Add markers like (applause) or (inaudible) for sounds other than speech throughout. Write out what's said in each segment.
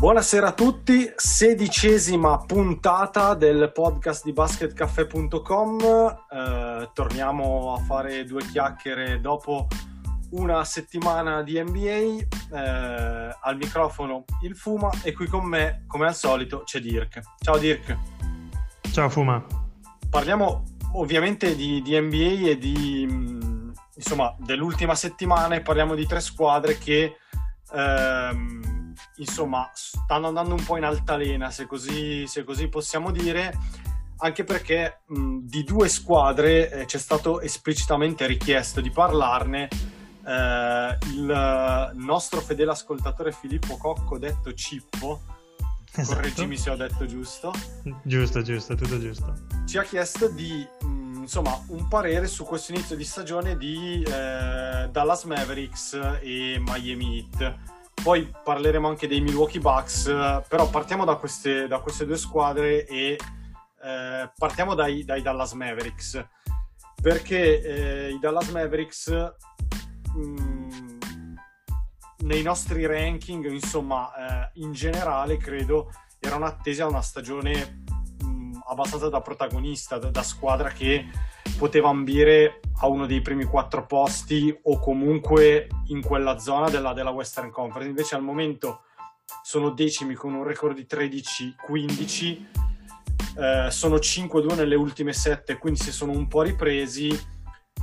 Buonasera a tutti, sedicesima puntata del podcast di basketcaffè.com. Eh, torniamo a fare due chiacchiere dopo una settimana di NBA. Eh, al microfono il Fuma e qui con me, come al solito, c'è Dirk. Ciao Dirk. Ciao Fuma. Parliamo ovviamente di, di NBA e di mh, insomma dell'ultima settimana e parliamo di tre squadre che ehm, insomma stanno andando un po' in altalena se così, se così possiamo dire anche perché mh, di due squadre eh, c'è stato esplicitamente richiesto di parlarne eh, il nostro fedele ascoltatore Filippo Cocco detto Cippo Esatto. correggimi se ho detto giusto Giusto, giusto, tutto giusto. ci ha chiesto di mh, insomma un parere su questo inizio di stagione di eh, Dallas Mavericks e Miami Heat. Poi parleremo anche dei Milwaukee Bucks, eh, però partiamo da queste, da queste due squadre e eh, partiamo dai, dai Dallas Mavericks. Perché eh, i Dallas Mavericks mh, nei nostri ranking, insomma, eh, in generale credo erano attesi a una stagione abbastanza da protagonista, da, da squadra che poteva ambire a uno dei primi quattro posti o comunque in quella zona della, della Western Conference. Invece al momento sono decimi con un record di 13-15, eh, sono 5-2 nelle ultime 7, quindi si sono un po' ripresi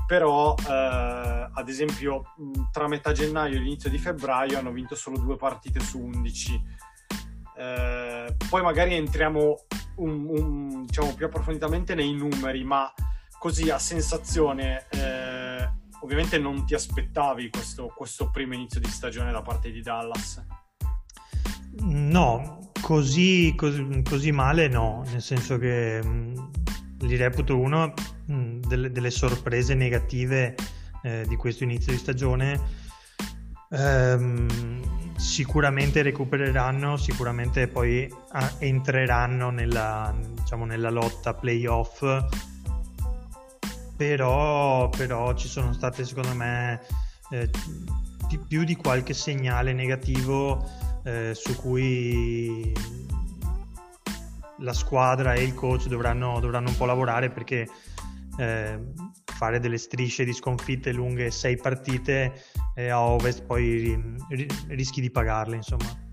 però eh, ad esempio tra metà gennaio e l'inizio di febbraio hanno vinto solo due partite su 11 Eh, poi magari entriamo un- un- diciamo più approfonditamente nei numeri ma così a sensazione eh, ovviamente non ti aspettavi questo, questo primo inizio di stagione da parte di Dallas No, così, così, così male no, nel senso che mh, li reputo mh, delle, delle sorprese negative eh, di questo inizio di stagione. Ehm, sicuramente recupereranno, sicuramente poi ah, entreranno nella, diciamo, nella lotta playoff, però, però ci sono state secondo me eh, pi- più di qualche segnale negativo eh, su cui la squadra e il coach dovranno, dovranno un po' lavorare perché eh, fare delle strisce di sconfitte lunghe sei partite eh, a ovest poi ri- ri- rischi di pagarle insomma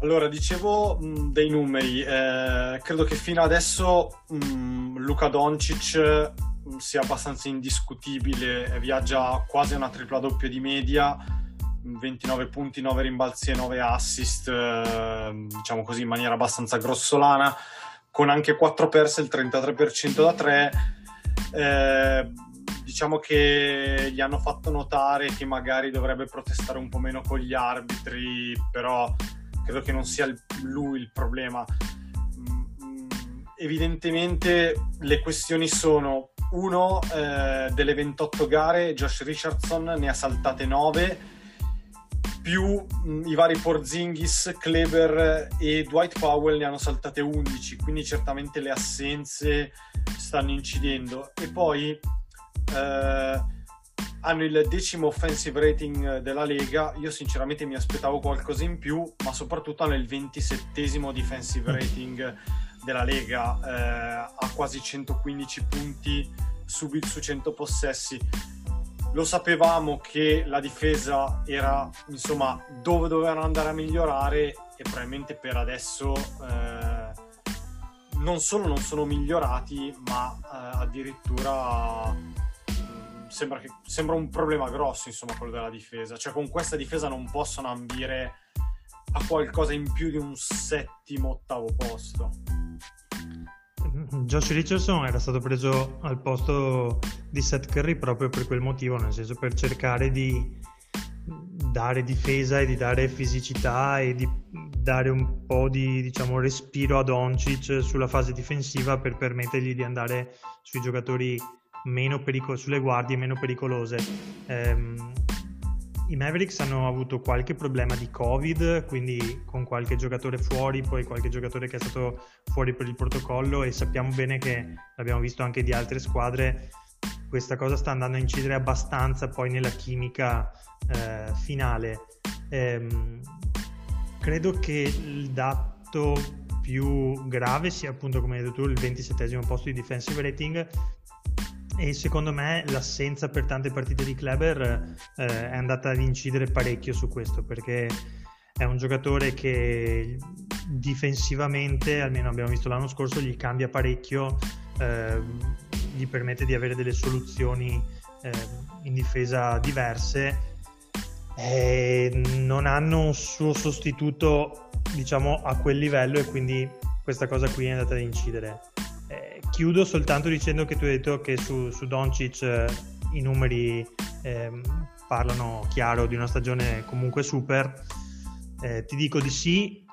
Allora, dicevo mh, dei numeri, eh, credo che fino adesso mh, Luka Doncic mh, sia abbastanza indiscutibile, viaggia quasi una tripla doppia di media, mh, 29 punti, 9 rimbalzi e 9 assist, eh, diciamo così in maniera abbastanza grossolana, con anche 4 perse, il 33% da 3. Eh, diciamo che gli hanno fatto notare che magari dovrebbe protestare un po' meno con gli arbitri, però credo che non sia lui il problema. Mm, Evidentemente le questioni sono uno eh, delle 28 gare Josh Richardson ne ha saltate 9 più mm, i vari Porzingis, Kleber e Dwight Powell ne hanno saltate 11 quindi certamente le assenze stanno incidendo e poi hanno il decimo offensive rating della Lega. Io sinceramente mi aspettavo qualcosa in più, ma soprattutto hanno il ventisettesimo defensive rating della Lega, eh, a quasi 115 punti su, su 100 possessi. Lo sapevamo che la difesa era insomma dove dovevano andare a migliorare e probabilmente per adesso eh, non solo non sono migliorati, ma eh, addirittura sembra, che, sembra un problema grosso, insomma, quello della difesa. Cioè, con questa difesa non possono ambire a qualcosa in più di un settimo, ottavo posto. Josh Richardson era stato preso al posto di Seth Curry proprio per quel motivo, nel senso per cercare di dare difesa e di dare fisicità e di dare un po' di diciamo, respiro a Doncic sulla fase difensiva per permettergli di andare sui giocatori meno pericolosi, sulle guardie meno pericolose. Um, i Mavericks hanno avuto qualche problema di Covid, quindi con qualche giocatore fuori, poi qualche giocatore che è stato fuori per il protocollo e sappiamo bene che l'abbiamo visto anche di altre squadre, questa cosa sta andando a incidere abbastanza poi nella chimica eh, finale. Ehm, credo che il dato più grave sia appunto come hai detto tu il 27 posto di defensive rating e secondo me l'assenza per tante partite di Kleber eh, è andata ad incidere parecchio su questo perché è un giocatore che difensivamente, almeno abbiamo visto l'anno scorso, gli cambia parecchio, eh, gli permette di avere delle soluzioni eh, in difesa diverse. E non hanno un suo sostituto diciamo a quel livello e quindi questa cosa qui è andata ad incidere chiudo soltanto dicendo che tu hai detto che su, su Doncic eh, i numeri eh, parlano chiaro di una stagione comunque super. Eh, ti dico di sì,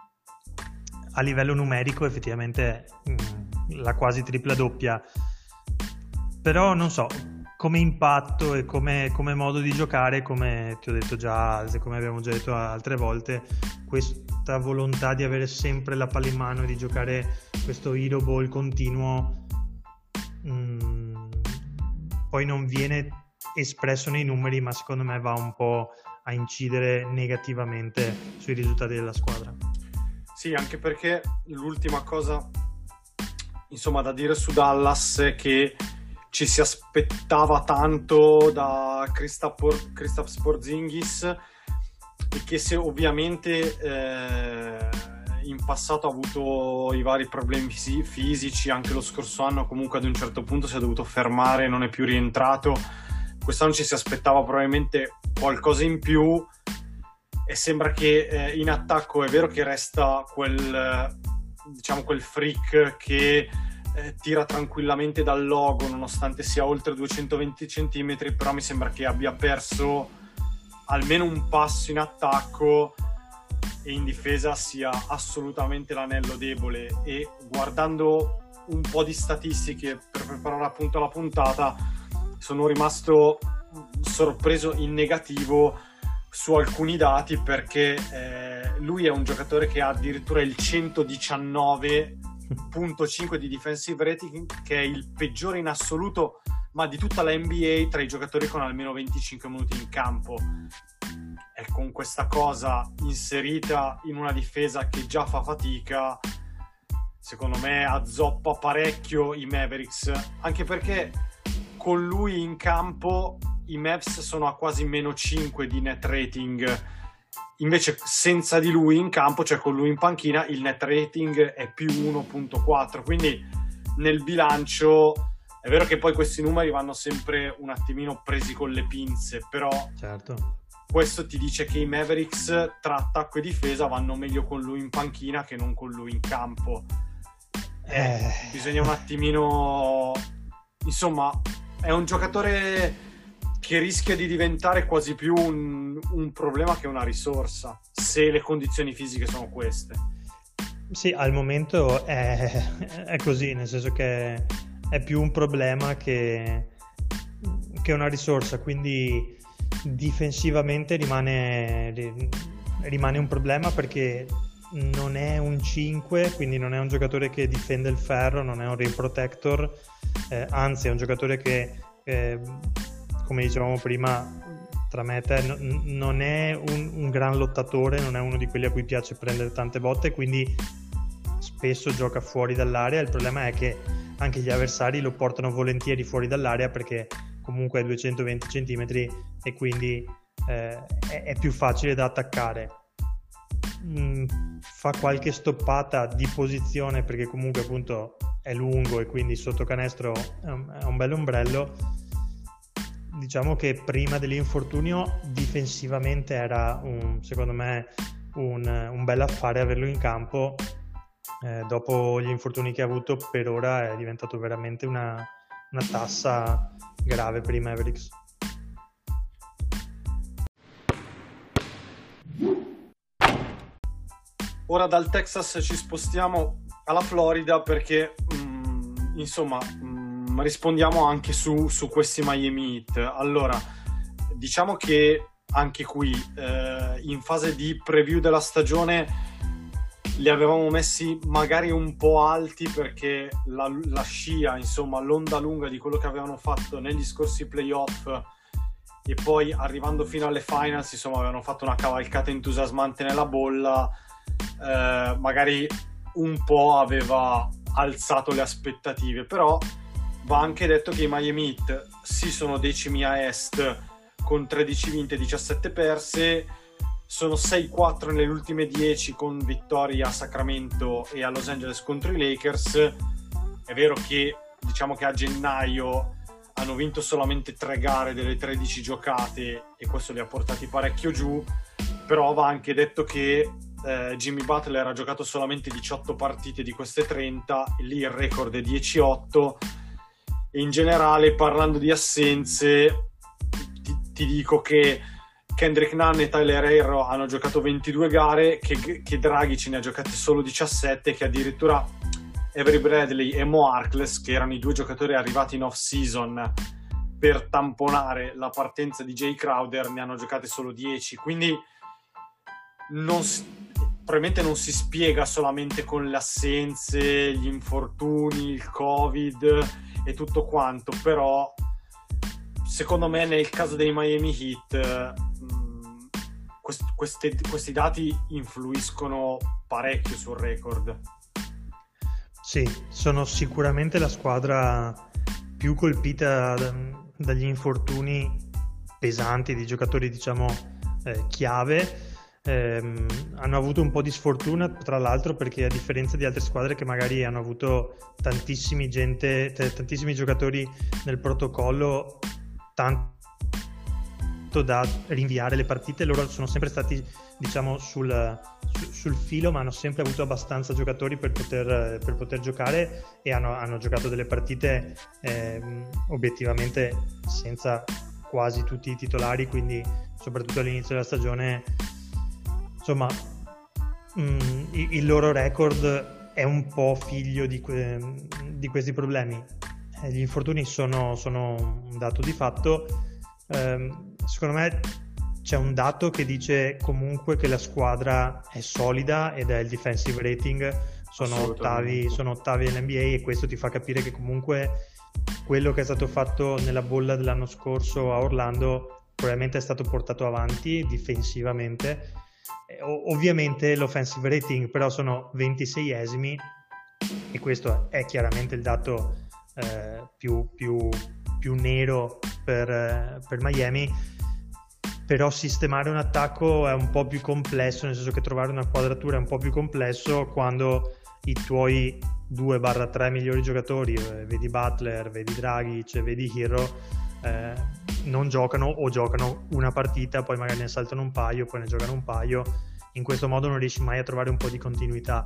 a livello numerico effettivamente mh, mm, la quasi tripla doppia, però non so, come impatto e come, come, modo di giocare, come ti ho detto già, come abbiamo già detto altre volte, questa volontà di avere sempre la palla in mano e di giocare questo hero ball continuo mm, poi non viene espresso nei numeri, ma secondo me va un po' a incidere negativamente sui risultati della squadra. Sì, anche perché l'ultima cosa, insomma, da dire su Dallas è che ci si aspettava tanto da Kristaps Porzingis che se ovviamente eh, in passato ha avuto i vari problemi fisici, anche lo scorso anno comunque ad un certo punto si è dovuto fermare, non è più rientrato. Quest'anno ci si aspettava probabilmente qualcosa in più e sembra che eh, in attacco è vero che resta quel, diciamo, quel freak che eh, tira tranquillamente dal logo nonostante sia oltre 220 cm, però mi sembra che abbia perso almeno un passo in attacco e in difesa sia assolutamente l'anello debole. E guardando un po' di statistiche per preparare appunto la puntata sono rimasto sorpreso in negativo su alcuni dati perché eh, lui è un giocatore che ha addirittura il 119.5 di defensive rating che è il peggiore in assoluto ma di tutta la NBA tra i giocatori con almeno 25 minuti in campo e con questa cosa inserita in una difesa che già fa fatica, secondo me azzoppa parecchio i Mavericks, anche perché con lui in campo i Mavs sono a quasi meno 5 di net rating. Invece senza di lui in campo, cioè con lui in panchina, il net rating è più 1.4. Quindi nel bilancio è vero che poi questi numeri vanno sempre un attimino presi con le pinze, però certo questo ti dice che i Mavericks tra attacco e difesa vanno meglio con lui in panchina che non con lui in campo. Eh, eh. Bisogna un attimino... Insomma, è un giocatore che rischia di diventare quasi più un, un problema che una risorsa, se le condizioni fisiche sono queste. Sì, al momento è, è così, nel senso che è più un problema che, che una risorsa, quindi difensivamente rimane, rimane un problema perché non è un 5, quindi non è un giocatore che difende il ferro, non è un rim protector, eh, anzi è un giocatore che, eh, come dicevamo prima, tra me e te, n- non è un, un, gran lottatore, non è uno di quelli a cui piace prendere tante botte, quindi spesso gioca fuori dall'area. Il problema è che anche gli avversari lo portano volentieri fuori dall'area perché comunque a 220 cm e quindi eh, è, è, più facile da attaccare. Mm, fa qualche stoppata di posizione perché comunque appunto è lungo e quindi sotto canestro è un, è un bel ombrello. Diciamo che prima dell'infortunio difensivamente era un, secondo me un, un bel affare averlo in campo. Eh, dopo gli infortuni che ha avuto per ora è diventato veramente una, una tassa grave per i Mavericks. ora dal Texas ci spostiamo alla Florida perché mh, mm, insomma mh, mm, rispondiamo anche su, su, questi Miami Heat. Allora, diciamo che anche qui eh, in fase di preview della stagione li avevamo messi magari un po' alti perché la, la, scia, insomma, l'onda lunga di quello che avevano fatto negli scorsi playoff e poi arrivando fino alle finals, insomma, avevano fatto una cavalcata entusiasmante nella bolla, eh, magari un po' aveva alzato le aspettative, però va anche detto che i Miami Heat sì sono decimi a est con 13 vinte e 17 perse, sono 6-4 nelle ultime 10 con vittorie a Sacramento e a Los Angeles contro i Lakers. È vero che diciamo che a gennaio hanno vinto solamente 3 gare delle 13 giocate e questo li ha portati parecchio giù, però va anche detto che eh, Jimmy Butler ha giocato solamente 18 partite di queste 30, lì il record è 10-8 e in generale parlando di assenze ti, ti dico che Kendrick Nunn e Tyler Hero hanno giocato 22 gare, che, che Draghi ce ne ha giocate solo 17, che addirittura Avery Bradley e Mo Harkless, che erano i due giocatori arrivati in off-season per tamponare la partenza di Jay Crowder, ne hanno giocate solo 10. Quindi non si, probabilmente non si spiega solamente con le assenze, gli infortuni, il Covid e tutto quanto, però secondo me nel caso dei Miami Heat quest, queste, questi dati influiscono parecchio sul record. Sì, sono sicuramente la squadra più colpita dagli infortuni pesanti di giocatori, diciamo, eh, chiave. Eh, hanno avuto un po' di sfortuna, tra l'altro, perché a differenza di altre squadre che magari hanno avuto tantissimi, gente, tantissimi giocatori nel protocollo, tanti da rinviare le partite, loro sono sempre stati diciamo sul, sul filo ma hanno sempre avuto abbastanza giocatori per poter, per poter giocare e hanno, hanno, giocato delle partite eh, obiettivamente senza quasi tutti i titolari quindi soprattutto all'inizio della stagione insomma mh, mm, il loro record è un po' figlio di, que- di questi problemi gli infortuni sono, sono un dato di fatto. Ehm, secondo me c'è un dato che dice comunque che la squadra è solida ed è il defensive rating, sono ottavi, sono ottavi nell'NBA e questo ti fa capire che comunque quello che è stato fatto nella bolla dell'anno scorso a Orlando probabilmente è stato portato avanti difensivamente. ovviamente l'offensive rating però sono 26esimi e questo è chiaramente il dato eh, più, più, più, nero per, per Miami però sistemare un attacco è un po' più complesso, nel senso che trovare una quadratura è un po' più complesso quando i tuoi 2-3 migliori giocatori, eh, vedi Butler, vedi Dragic, vedi Hero, eh, non giocano o giocano una partita, poi magari ne saltano un paio, poi ne giocano un paio. In questo modo non riesci mai a trovare un po' di continuità.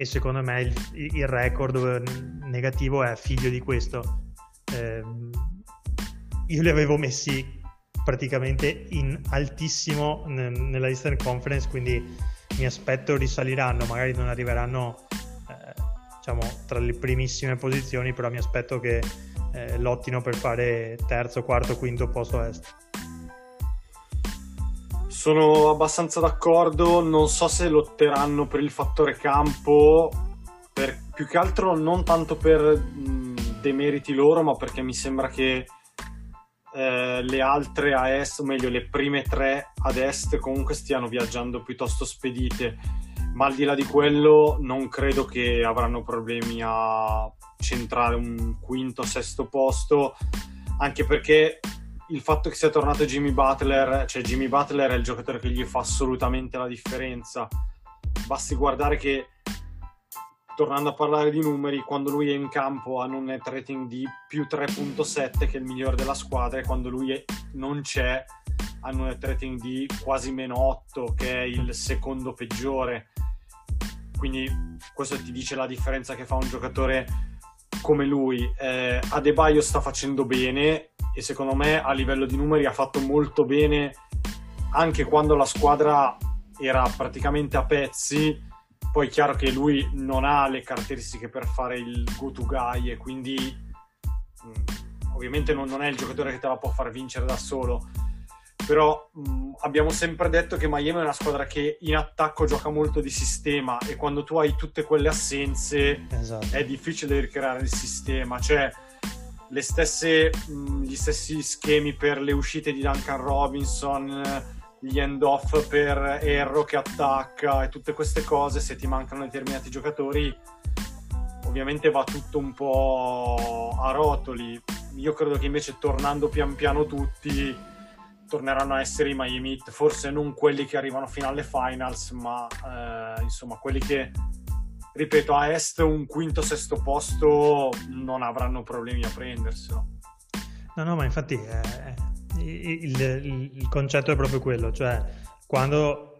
E secondo me il, il record negativo è figlio di questo. Eh, io li avevo messi praticamente in altissimo nella Eastern Conference, quindi mi aspetto risaliranno, magari non arriveranno eh, diciamo tra le primissime posizioni, però mi aspetto che eh, lottino per fare terzo, quarto, quinto posto est. Sono abbastanza d'accordo, non so se lotteranno per il fattore campo, per, più che altro non tanto per mh, demeriti loro, ma perché mi sembra che eh, le altre a est, o meglio le prime tre ad est comunque stiano viaggiando piuttosto spedite, ma al di là di quello non credo che avranno problemi a centrare un quinto, sesto posto, anche perché il fatto che sia tornato Jimmy Butler, cioè Jimmy Butler è il giocatore che gli fa assolutamente la differenza. Basti guardare che tornando a parlare di numeri, quando lui è in campo hanno un net rating di più 3.7 che è il migliore della squadra e quando lui è, non c'è hanno un net rating di quasi meno 8 che è il secondo peggiore. Quindi questo ti dice la differenza che fa un giocatore come lui. Eh, Adebayo sta facendo bene e secondo me a livello di numeri ha fatto molto bene anche quando la squadra era praticamente a pezzi. Poi è chiaro che lui non ha le caratteristiche per fare il go-to guy e quindi mh, mm, ovviamente non, non, è il giocatore che te la può far vincere da solo. Però mh, mm, abbiamo sempre detto che Miami è una squadra che in attacco gioca molto di sistema e quando tu hai tutte quelle assenze esatto. è difficile ricreare il sistema. Cioè, stesse, mh, gli stessi schemi per le uscite di Duncan Robinson gli end off per Erro che attacca e tutte queste cose, se ti mancano determinati giocatori, ovviamente va tutto un po' a rotoli. Io credo che invece tornando pian piano tutti torneranno a essere i Miami Heat, forse non quelli che arrivano fino alle finals, ma eh, insomma quelli che, ripeto, a est un quinto sesto posto non avranno problemi a prenderselo. No, no, ma infatti eh, il, il, il concetto è proprio quello, cioè quando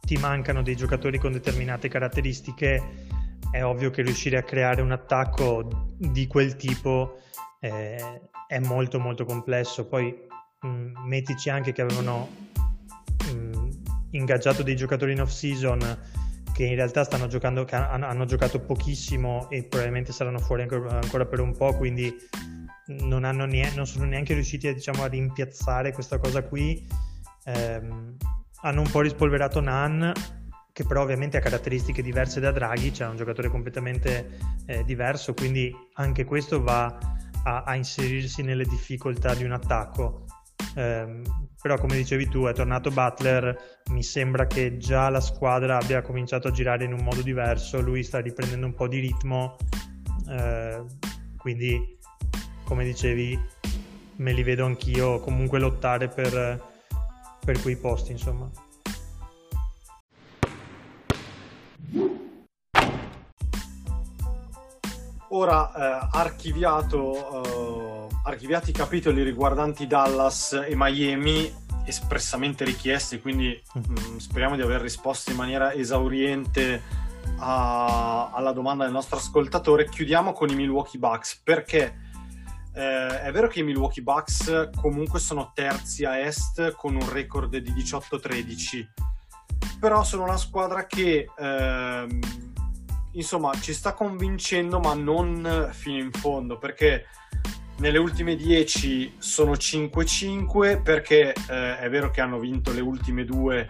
ti mancano dei giocatori con determinate caratteristiche è ovvio che riuscire a creare un attacco di quel tipo eh, è molto molto complesso. Poi mh, mm, mettici anche che avevano mh, mm, ingaggiato dei giocatori in off season che in realtà stanno giocando, hanno, hanno giocato pochissimo e probabilmente saranno fuori ancora, ancora per un po', quindi non, neanche, non sono neanche riusciti diciamo, a rimpiazzare questa cosa qui. Eh, hanno un po' rispolverato Nan, che però ovviamente ha caratteristiche diverse da Draghi, cioè un giocatore completamente eh, diverso, quindi anche questo va a, a, inserirsi nelle difficoltà di un attacco. Eh, però come dicevi tu è tornato Butler, mi sembra che già la squadra abbia cominciato a girare in un modo diverso, lui sta riprendendo un po' di ritmo, eh, quindi come dicevi, me li vedo anch'io comunque lottare per, per quei posti, insomma. Ora eh, archiviato, eh, archiviati i capitoli riguardanti Dallas e Miami, espressamente richiesti, quindi mh, mm, speriamo di aver risposto in maniera esauriente a, alla domanda del nostro ascoltatore. Chiudiamo con i Milwaukee Bucks perché eh, è vero che i Milwaukee Bucks comunque sono terzi a est con un record di 18-13, però sono una squadra che ehm, insomma ci sta convincendo ma non fino in fondo perché nelle ultime 10 sono 5-5 perché eh, è vero che hanno vinto le ultime due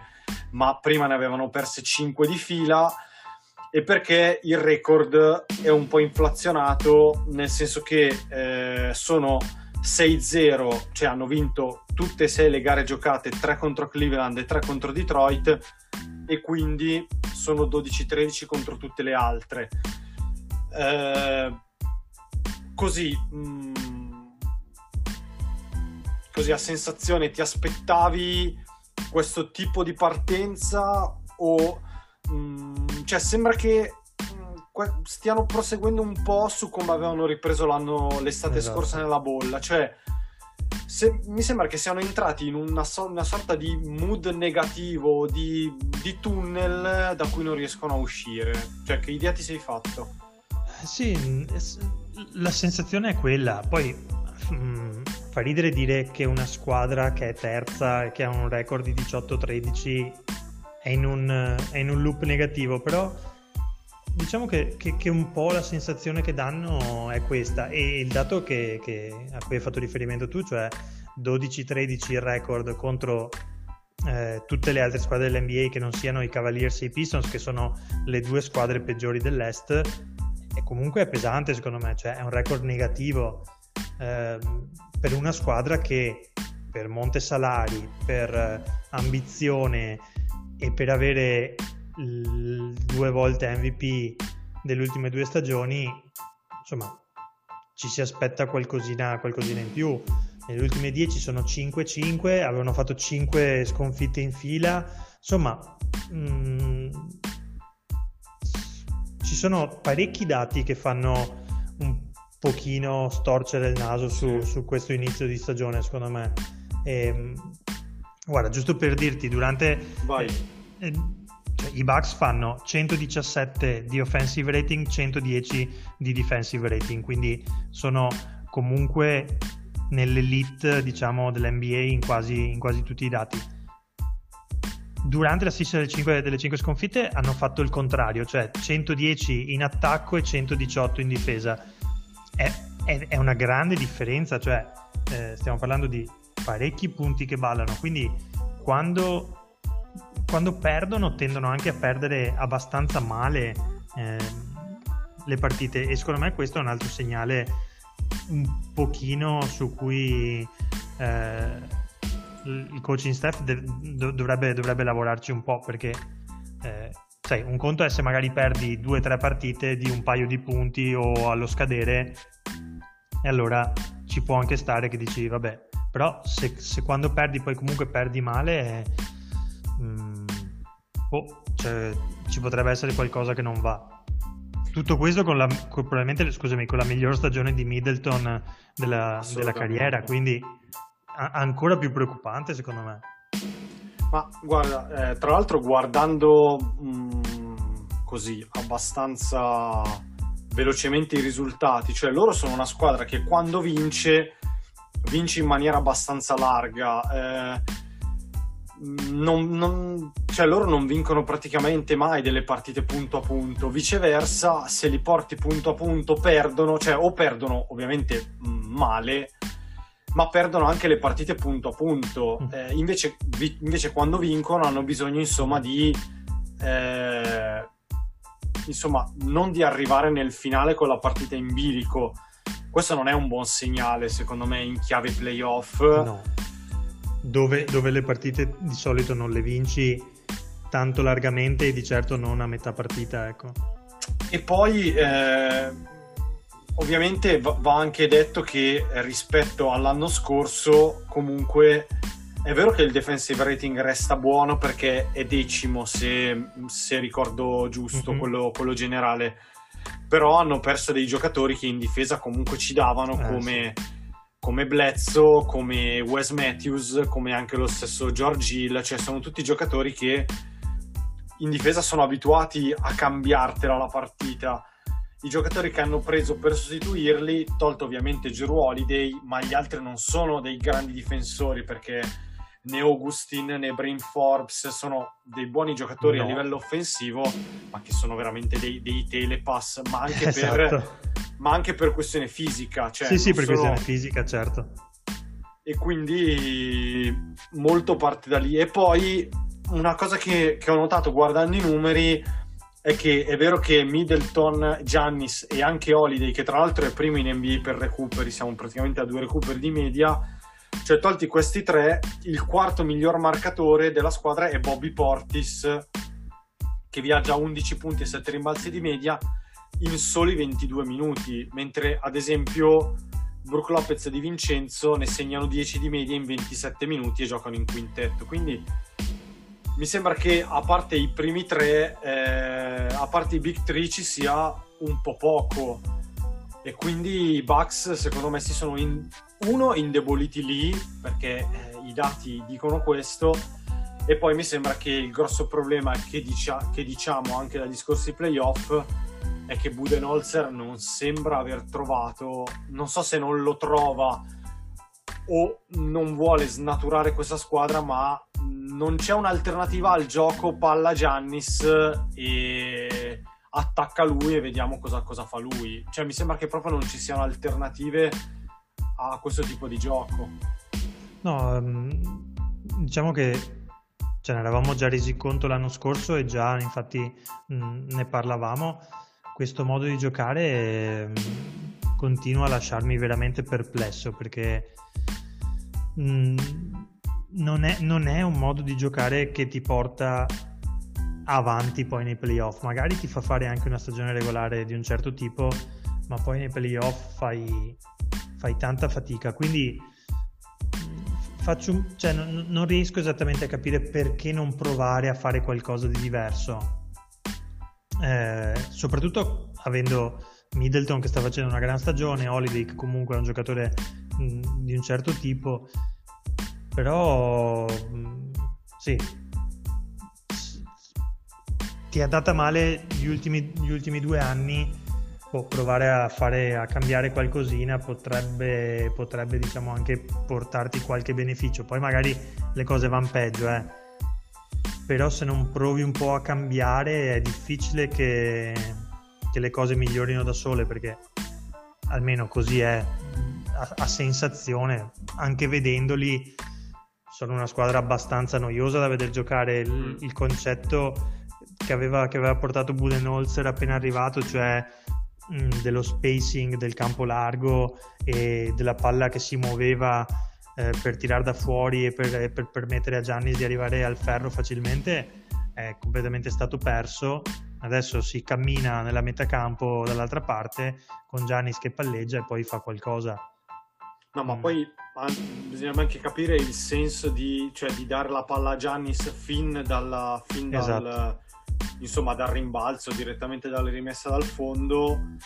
ma prima ne avevano perse 5 di fila e perché il record è un po' inflazionato, nel senso che eh, sono 6-0, cioè hanno vinto tutte e sei le gare giocate, 3 contro Cleveland e 3 contro Detroit, e quindi sono 12-13 contro tutte le altre. Eh, così, mh, mm, così a sensazione ti aspettavi questo tipo di partenza o mh, mm, cioè sembra che mm, stiano proseguendo un po' su come avevano ripreso l'anno l'estate esatto. scorsa nella bolla, cioè se, mi sembra che siano entrati in una, so, una sorta di mood negativo, di, di, tunnel da cui non riescono a uscire. Cioè, che idea ti sei fatto? Sì, la sensazione è quella. Poi mh, mm, fa ridere dire che una squadra che è terza e che ha un record di 18-13 è in un, è in un loop negativo, però diciamo che, che, che, un po' la sensazione che danno è questa. E il dato che, a cui hai fatto riferimento tu, cioè 12-13 il record contro eh, tutte le altre squadre dell'NBA che non siano i Cavaliers e i Pistons, che sono le due squadre peggiori dell'Est, e comunque è pesante secondo me, cioè è un record negativo eh, per una squadra che per monte salari, per ambizione, e per avere l- due volte MVP delle ultime due stagioni, insomma, ci si aspetta qualcosina, qualcosina in più. Nelle ultime 10 sono 5-5, avevano fatto 5 sconfitte in fila, insomma, mh, mm, ci sono parecchi dati che fanno un pochino storcere il naso su, su questo inizio di stagione, secondo me. E, ehm, Guarda, giusto per dirti, durante... Vai. Eh, cioè, I Bucks fanno 117 di offensive rating, 110 di defensive rating, quindi sono comunque nell'elite, diciamo, dell'NBA in quasi, in quasi tutti i dati. durante la striscia delle 5, delle 5 sconfitte hanno fatto il contrario, cioè 110 in attacco e 118 in difesa. È, è, è una grande differenza, cioè eh, stiamo parlando di parecchi punti che ballano, quindi quando, quando perdono tendono anche a perdere abbastanza male eh, le partite e secondo me questo è un altro segnale un pochino su cui eh, il coaching staff dovrebbe, dovrebbe, lavorarci un po' perché eh, sai, un conto è se magari perdi due o tre partite di un paio di punti o allo scadere e allora ci può anche stare che dici vabbè però se, se quando perdi poi comunque perdi male eh, mm, oh, cioè, ci potrebbe essere qualcosa che non va tutto questo con la, con, probabilmente scusami, con la miglior stagione di Middleton della, della carriera quindi ancora più preoccupante secondo me. Ma guarda, eh, tra l'altro guardando mh, mm, così abbastanza velocemente i risultati, cioè loro sono una squadra che quando vince vince in maniera abbastanza larga. Eh, non, non, cioè loro non vincono praticamente mai delle partite punto a punto, viceversa, se li porti punto a punto perdono, cioè o perdono ovviamente male ma perdono anche le partite punto a punto. Mm. Eh, invece, vi, invece, quando vincono hanno bisogno, insomma, di eh, insomma, non di arrivare nel finale con la partita in bilico. Questo non è un buon segnale, secondo me, in chiave playoff. No. Dove, dove le partite di solito non le vinci tanto largamente e di certo non a metà partita, ecco. E poi eh, ovviamente va anche detto che rispetto all'anno scorso comunque è vero che il defensive rating resta buono perché è decimo se, se ricordo giusto mm-hmm. quello, quello, generale però hanno perso dei giocatori che in difesa comunque ci davano eh, come, sì. come Bledsoe, come Wes Matthews come anche lo stesso George Hill cioè sono tutti giocatori che in difesa sono abituati a cambiartela la partita i giocatori che hanno preso per sostituirli, tolto ovviamente Giro Holiday, ma gli altri non sono dei grandi difensori perché né Augustin né Brain Forbes sono dei buoni giocatori no. a livello offensivo, ma che sono veramente dei, dei telepass, ma anche, esatto. per, ma anche per questione fisica. Cioè sì, sì, per sono... questione fisica, certo. E quindi molto parte da lì. E poi una cosa che, che ho notato guardando i numeri è che è vero che Middleton, Giannis e anche Holiday, che tra l'altro è primo in NBA per recuperi, siamo praticamente a due recuperi di media, cioè tolti questi tre, il quarto miglior marcatore della squadra è Bobby Portis, che viaggia a 11 punti e 7 rimbalzi di media in soli 22 minuti, mentre ad esempio Brook Lopez e Di Vincenzo ne segnano 10 di media in 27 minuti e giocano in quintetto. Quindi mi sembra che a parte i primi tre, eh, a parte i big three ci sia un po' poco. E quindi i Bucks secondo me si sono in, uno indeboliti lì perché eh, i dati dicono questo. E poi mi sembra che il grosso problema che, dicia, che diciamo anche dagli scorsi playoff è che Budenholzer non sembra aver trovato non so se non lo trova o non vuole snaturare questa squadra ma non c'è un'alternativa al gioco palla Giannis e attacca lui e vediamo cosa, cosa fa lui. Cioè, mi sembra che proprio non ci siano alternative a questo tipo di gioco. No, um, diciamo che ce ne eravamo già resi conto l'anno scorso e già infatti ne parlavamo. Questo modo di giocare mh, mm, continua a lasciarmi veramente perplesso perché non è, non è un modo di giocare che ti porta avanti poi nei playoff. Magari ti fa fare anche una stagione regolare di un certo tipo, ma poi nei playoff fai, fai tanta fatica. Quindi faccio, cioè, non, non, riesco esattamente a capire perché non provare a fare qualcosa di diverso. Eh, soprattutto avendo Middleton che sta facendo una gran stagione, Holiday che comunque è un giocatore mh, di un certo tipo però mm, sì, ti è andata male gli ultimi, gli ultimi due anni, può provare a, fare, a cambiare qualcosina potrebbe, potrebbe diciamo anche portarti qualche beneficio, poi magari le cose vanno peggio, eh. però se non provi un po' a cambiare è difficile che, che le cose migliorino da sole perché almeno così è a, a sensazione, anche vedendoli sono una squadra abbastanza noiosa da vedere giocare. Il, mm. il concetto che aveva, che aveva, portato Budenholzer appena arrivato, cioè mh, mm, dello spacing del campo largo e della palla che si muoveva eh, per tirare da fuori e per, per, permettere a Giannis di arrivare al ferro facilmente, è completamente stato perso. Adesso si cammina nella metà campo dall'altra parte con Giannis che palleggia e poi fa qualcosa. No, ma mm. poi bisogna anche capire il senso di, cioè, di dare la palla a Giannis fin, dalla, fin dal, esatto. insomma, dal rimbalzo, direttamente dalle rimesse dal fondo.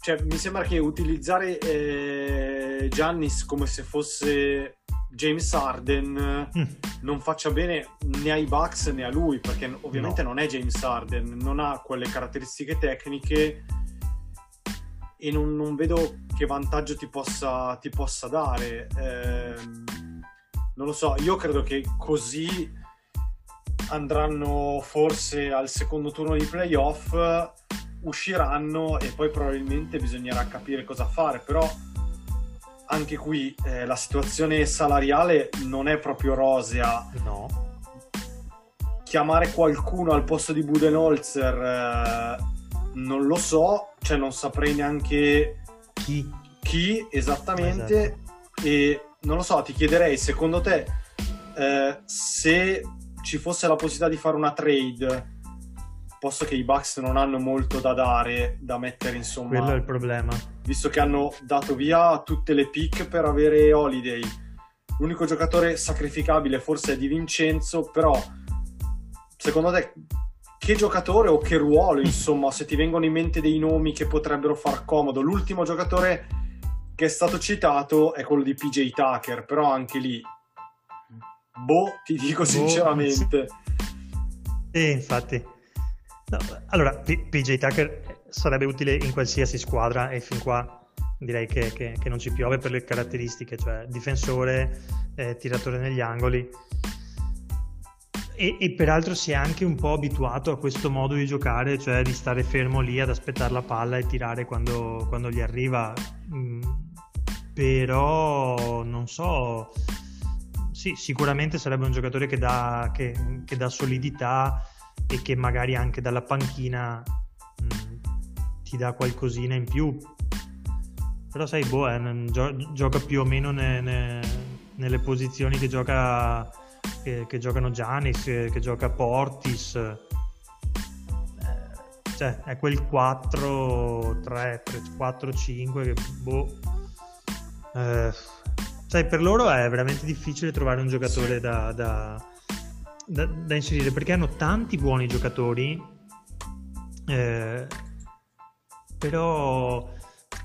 Cioè, mi sembra che utilizzare eh, Giannis come se fosse James Harden mm. non faccia bene né ai Bucks né a lui, perché ovviamente no. non è James Harden, non ha quelle caratteristiche tecniche e non, non vedo che vantaggio ti possa, ti possa dare. Eh, non lo so, io credo che così andranno forse al secondo turno di playoff, usciranno e poi probabilmente bisognerà capire cosa fare, però anche qui eh, la situazione salariale non è proprio rosea. No. Chiamare qualcuno al posto di Budenholzer eh, non lo so, cioè non saprei neanche chi, chi esattamente esatto. e non lo so, ti chiederei secondo te eh, se ci fosse la possibilità di fare una trade posto che i Bucks non hanno molto da dare, da mettere insomma. Quello è il problema. Visto che hanno dato via tutte le pick per avere Holiday. L'unico giocatore sacrificabile forse è Di Vincenzo, però secondo te che giocatore o che ruolo, insomma, se ti vengono in mente dei nomi che potrebbero far comodo. L'ultimo giocatore che è stato citato è quello di PJ Tucker, però anche lì, boh, ti dico boh, sinceramente. Sì, infatti. No, allora, P- PJ Tucker sarebbe utile in qualsiasi squadra e fin qua direi che, che, che non ci piove per le caratteristiche, cioè difensore, eh, tiratore negli angoli e, e, peraltro si è anche un po' abituato a questo modo di giocare, cioè di stare fermo lì ad aspettare la palla e tirare quando, quando gli arriva. Mm, però non so, sì, sicuramente sarebbe un giocatore che dà, che, che dà solidità e che magari anche dalla panchina mm, ti dà qualcosina in più. Però sai, boh, eh, gioca più o meno ne, ne, nelle posizioni che gioca che, che giocano Giannis, che, gioca Portis. Eh, cioè, è quel 4, 3, 3 4, 5 che boh. Eh, sai, per loro è veramente difficile trovare un giocatore da, da, da, da inserire perché hanno tanti buoni giocatori. Eh, però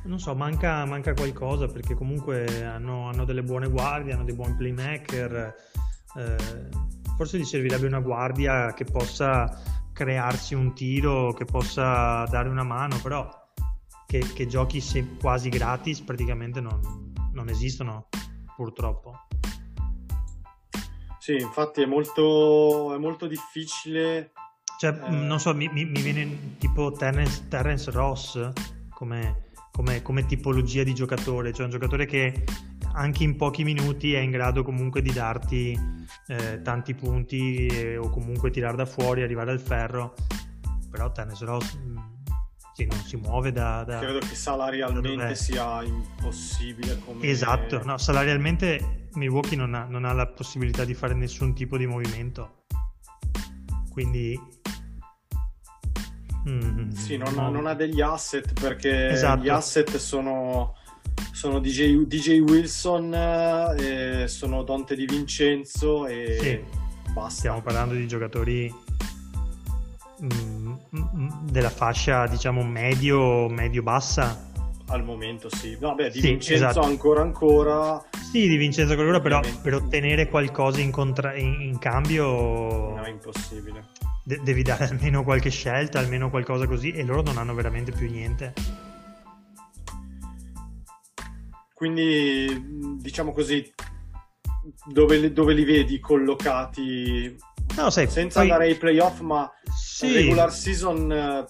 non so, manca, manca, qualcosa perché comunque hanno, hanno, delle buone guardie, hanno dei buoni playmaker eh, forse gli servirebbe una guardia che possa crearsi un tiro, che possa dare una mano, però che, che giochi quasi gratis praticamente non, non esistono purtroppo. Sì, infatti è molto, è molto difficile. Cioè, eh... non so, mi, mi, viene tipo Terence, Terence Ross come, come, come, tipologia di giocatore, cioè un giocatore che anche in pochi minuti è in grado comunque di darti eh, tanti punti eh, o comunque tirare da fuori, arrivare al ferro, però mh, mm, sì, non si muove da, da credo che salarialmente sia impossibile come... esatto, no, salarialmente Milwaukee non ha, non ha la possibilità di fare nessun tipo di movimento quindi mm, sì, non, no. non, ha degli asset perché esatto. gli asset sono sono DJ, DJ Wilson, eh, sono Dante Di Vincenzo e sì. basta. Stiamo parlando di giocatori mm, mm, della fascia diciamo medio medio bassa al momento sì vabbè Di sì, Vincenzo esatto. ancora ancora sì Di Vincenzo ancora però per ottenere qualcosa in, contra- in, in cambio no è impossibile de- devi dare almeno qualche scelta almeno qualcosa così e loro non hanno veramente più niente quindi, diciamo così, dove, dove li vedi collocati No, sai, senza poi- andare ai playoff, ma Sì. regular season, eh,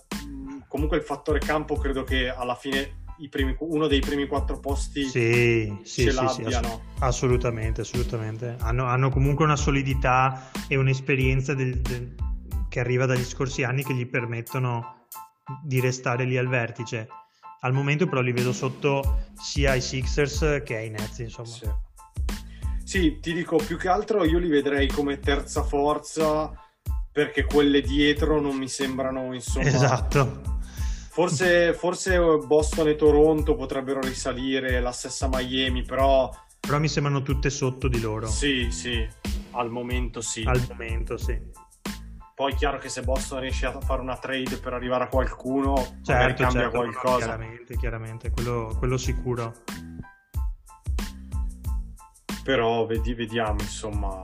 comunque il fattore campo credo che alla fine i primi- uno dei primi quattro posti Sì, sì, ce sì, sì, l'abbiano. ass- assolutamente, assolutamente. Hanno, hanno comunque una solidità e un'esperienza del- del- che arriva dagli scorsi anni che gli permettono di restare lì al vertice. Al momento però li vedo sotto sia ai Sixers che ai Nets, insomma. Sì. Sì, ti dico più che altro io li vedrei come terza forza perché quelle dietro non mi sembrano insomma Esatto. forse, forse Boston e Toronto potrebbero risalire la stessa Miami però Però mi sembrano tutte sotto di loro. sì sì al momento sì Al momento, sì. Poi è chiaro che se Boston riesce a fare una trade per arrivare a qualcuno Certo, cambia certo, no, qualcosa. chiaramente, chiaramente, quello, quello sicuro. però vedi- vediamo insomma.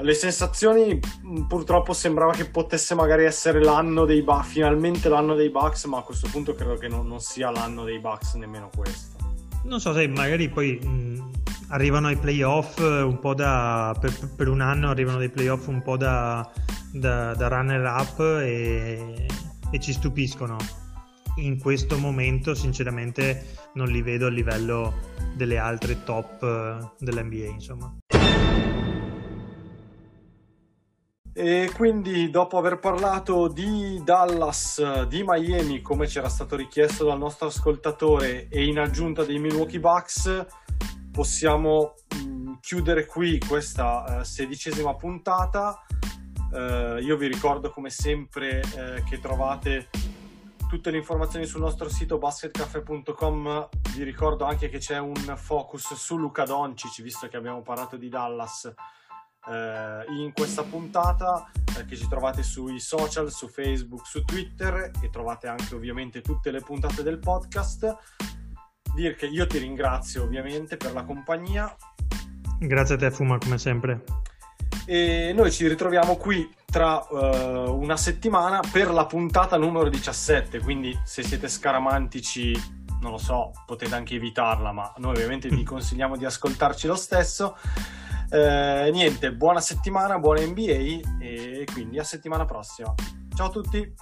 Le sensazioni mh, purtroppo sembrava che potesse magari essere l'anno dei Bucks finalmente l'anno dei Bucks ma a questo punto credo che non, non sia l'anno dei Bucks nemmeno questo. Non so se magari poi mh, arrivano ai playoff eh, un po' da. Per, per un anno arrivano dei playoff un po' da, da, da runner up e, e ci stupiscono. In questo momento, sinceramente, non li vedo a livello delle altre top eh, dell'NBA, insomma. E quindi dopo aver parlato di Dallas, di Miami, come c'era stato richiesto dal nostro ascoltatore, e in aggiunta dei Milwaukee Bucks, possiamo mh, chiudere qui questa eh, sedicesima puntata. Eh, io vi ricordo come sempre eh, che trovate tutte le informazioni sul nostro sito basketcafe.com. Vi ricordo anche che c'è un focus su Luca Doncic, visto che abbiamo parlato di Dallas in questa puntata che ci trovate sui social, su Facebook, su Twitter e trovate anche ovviamente tutte le puntate del podcast. Dir che io ti ringrazio ovviamente per la compagnia Grazie a te, Fuma, come sempre. e noi ci ritroviamo qui tra eh, una settimana per la puntata numero 17, quindi se siete scaramantici, non lo so, potete anche evitarla, ma noi ovviamente vi (laughs) consigliamo di ascoltarci lo stesso. Eh, niente, buona settimana, buona NBA e quindi a settimana prossima. Ciao a tutti!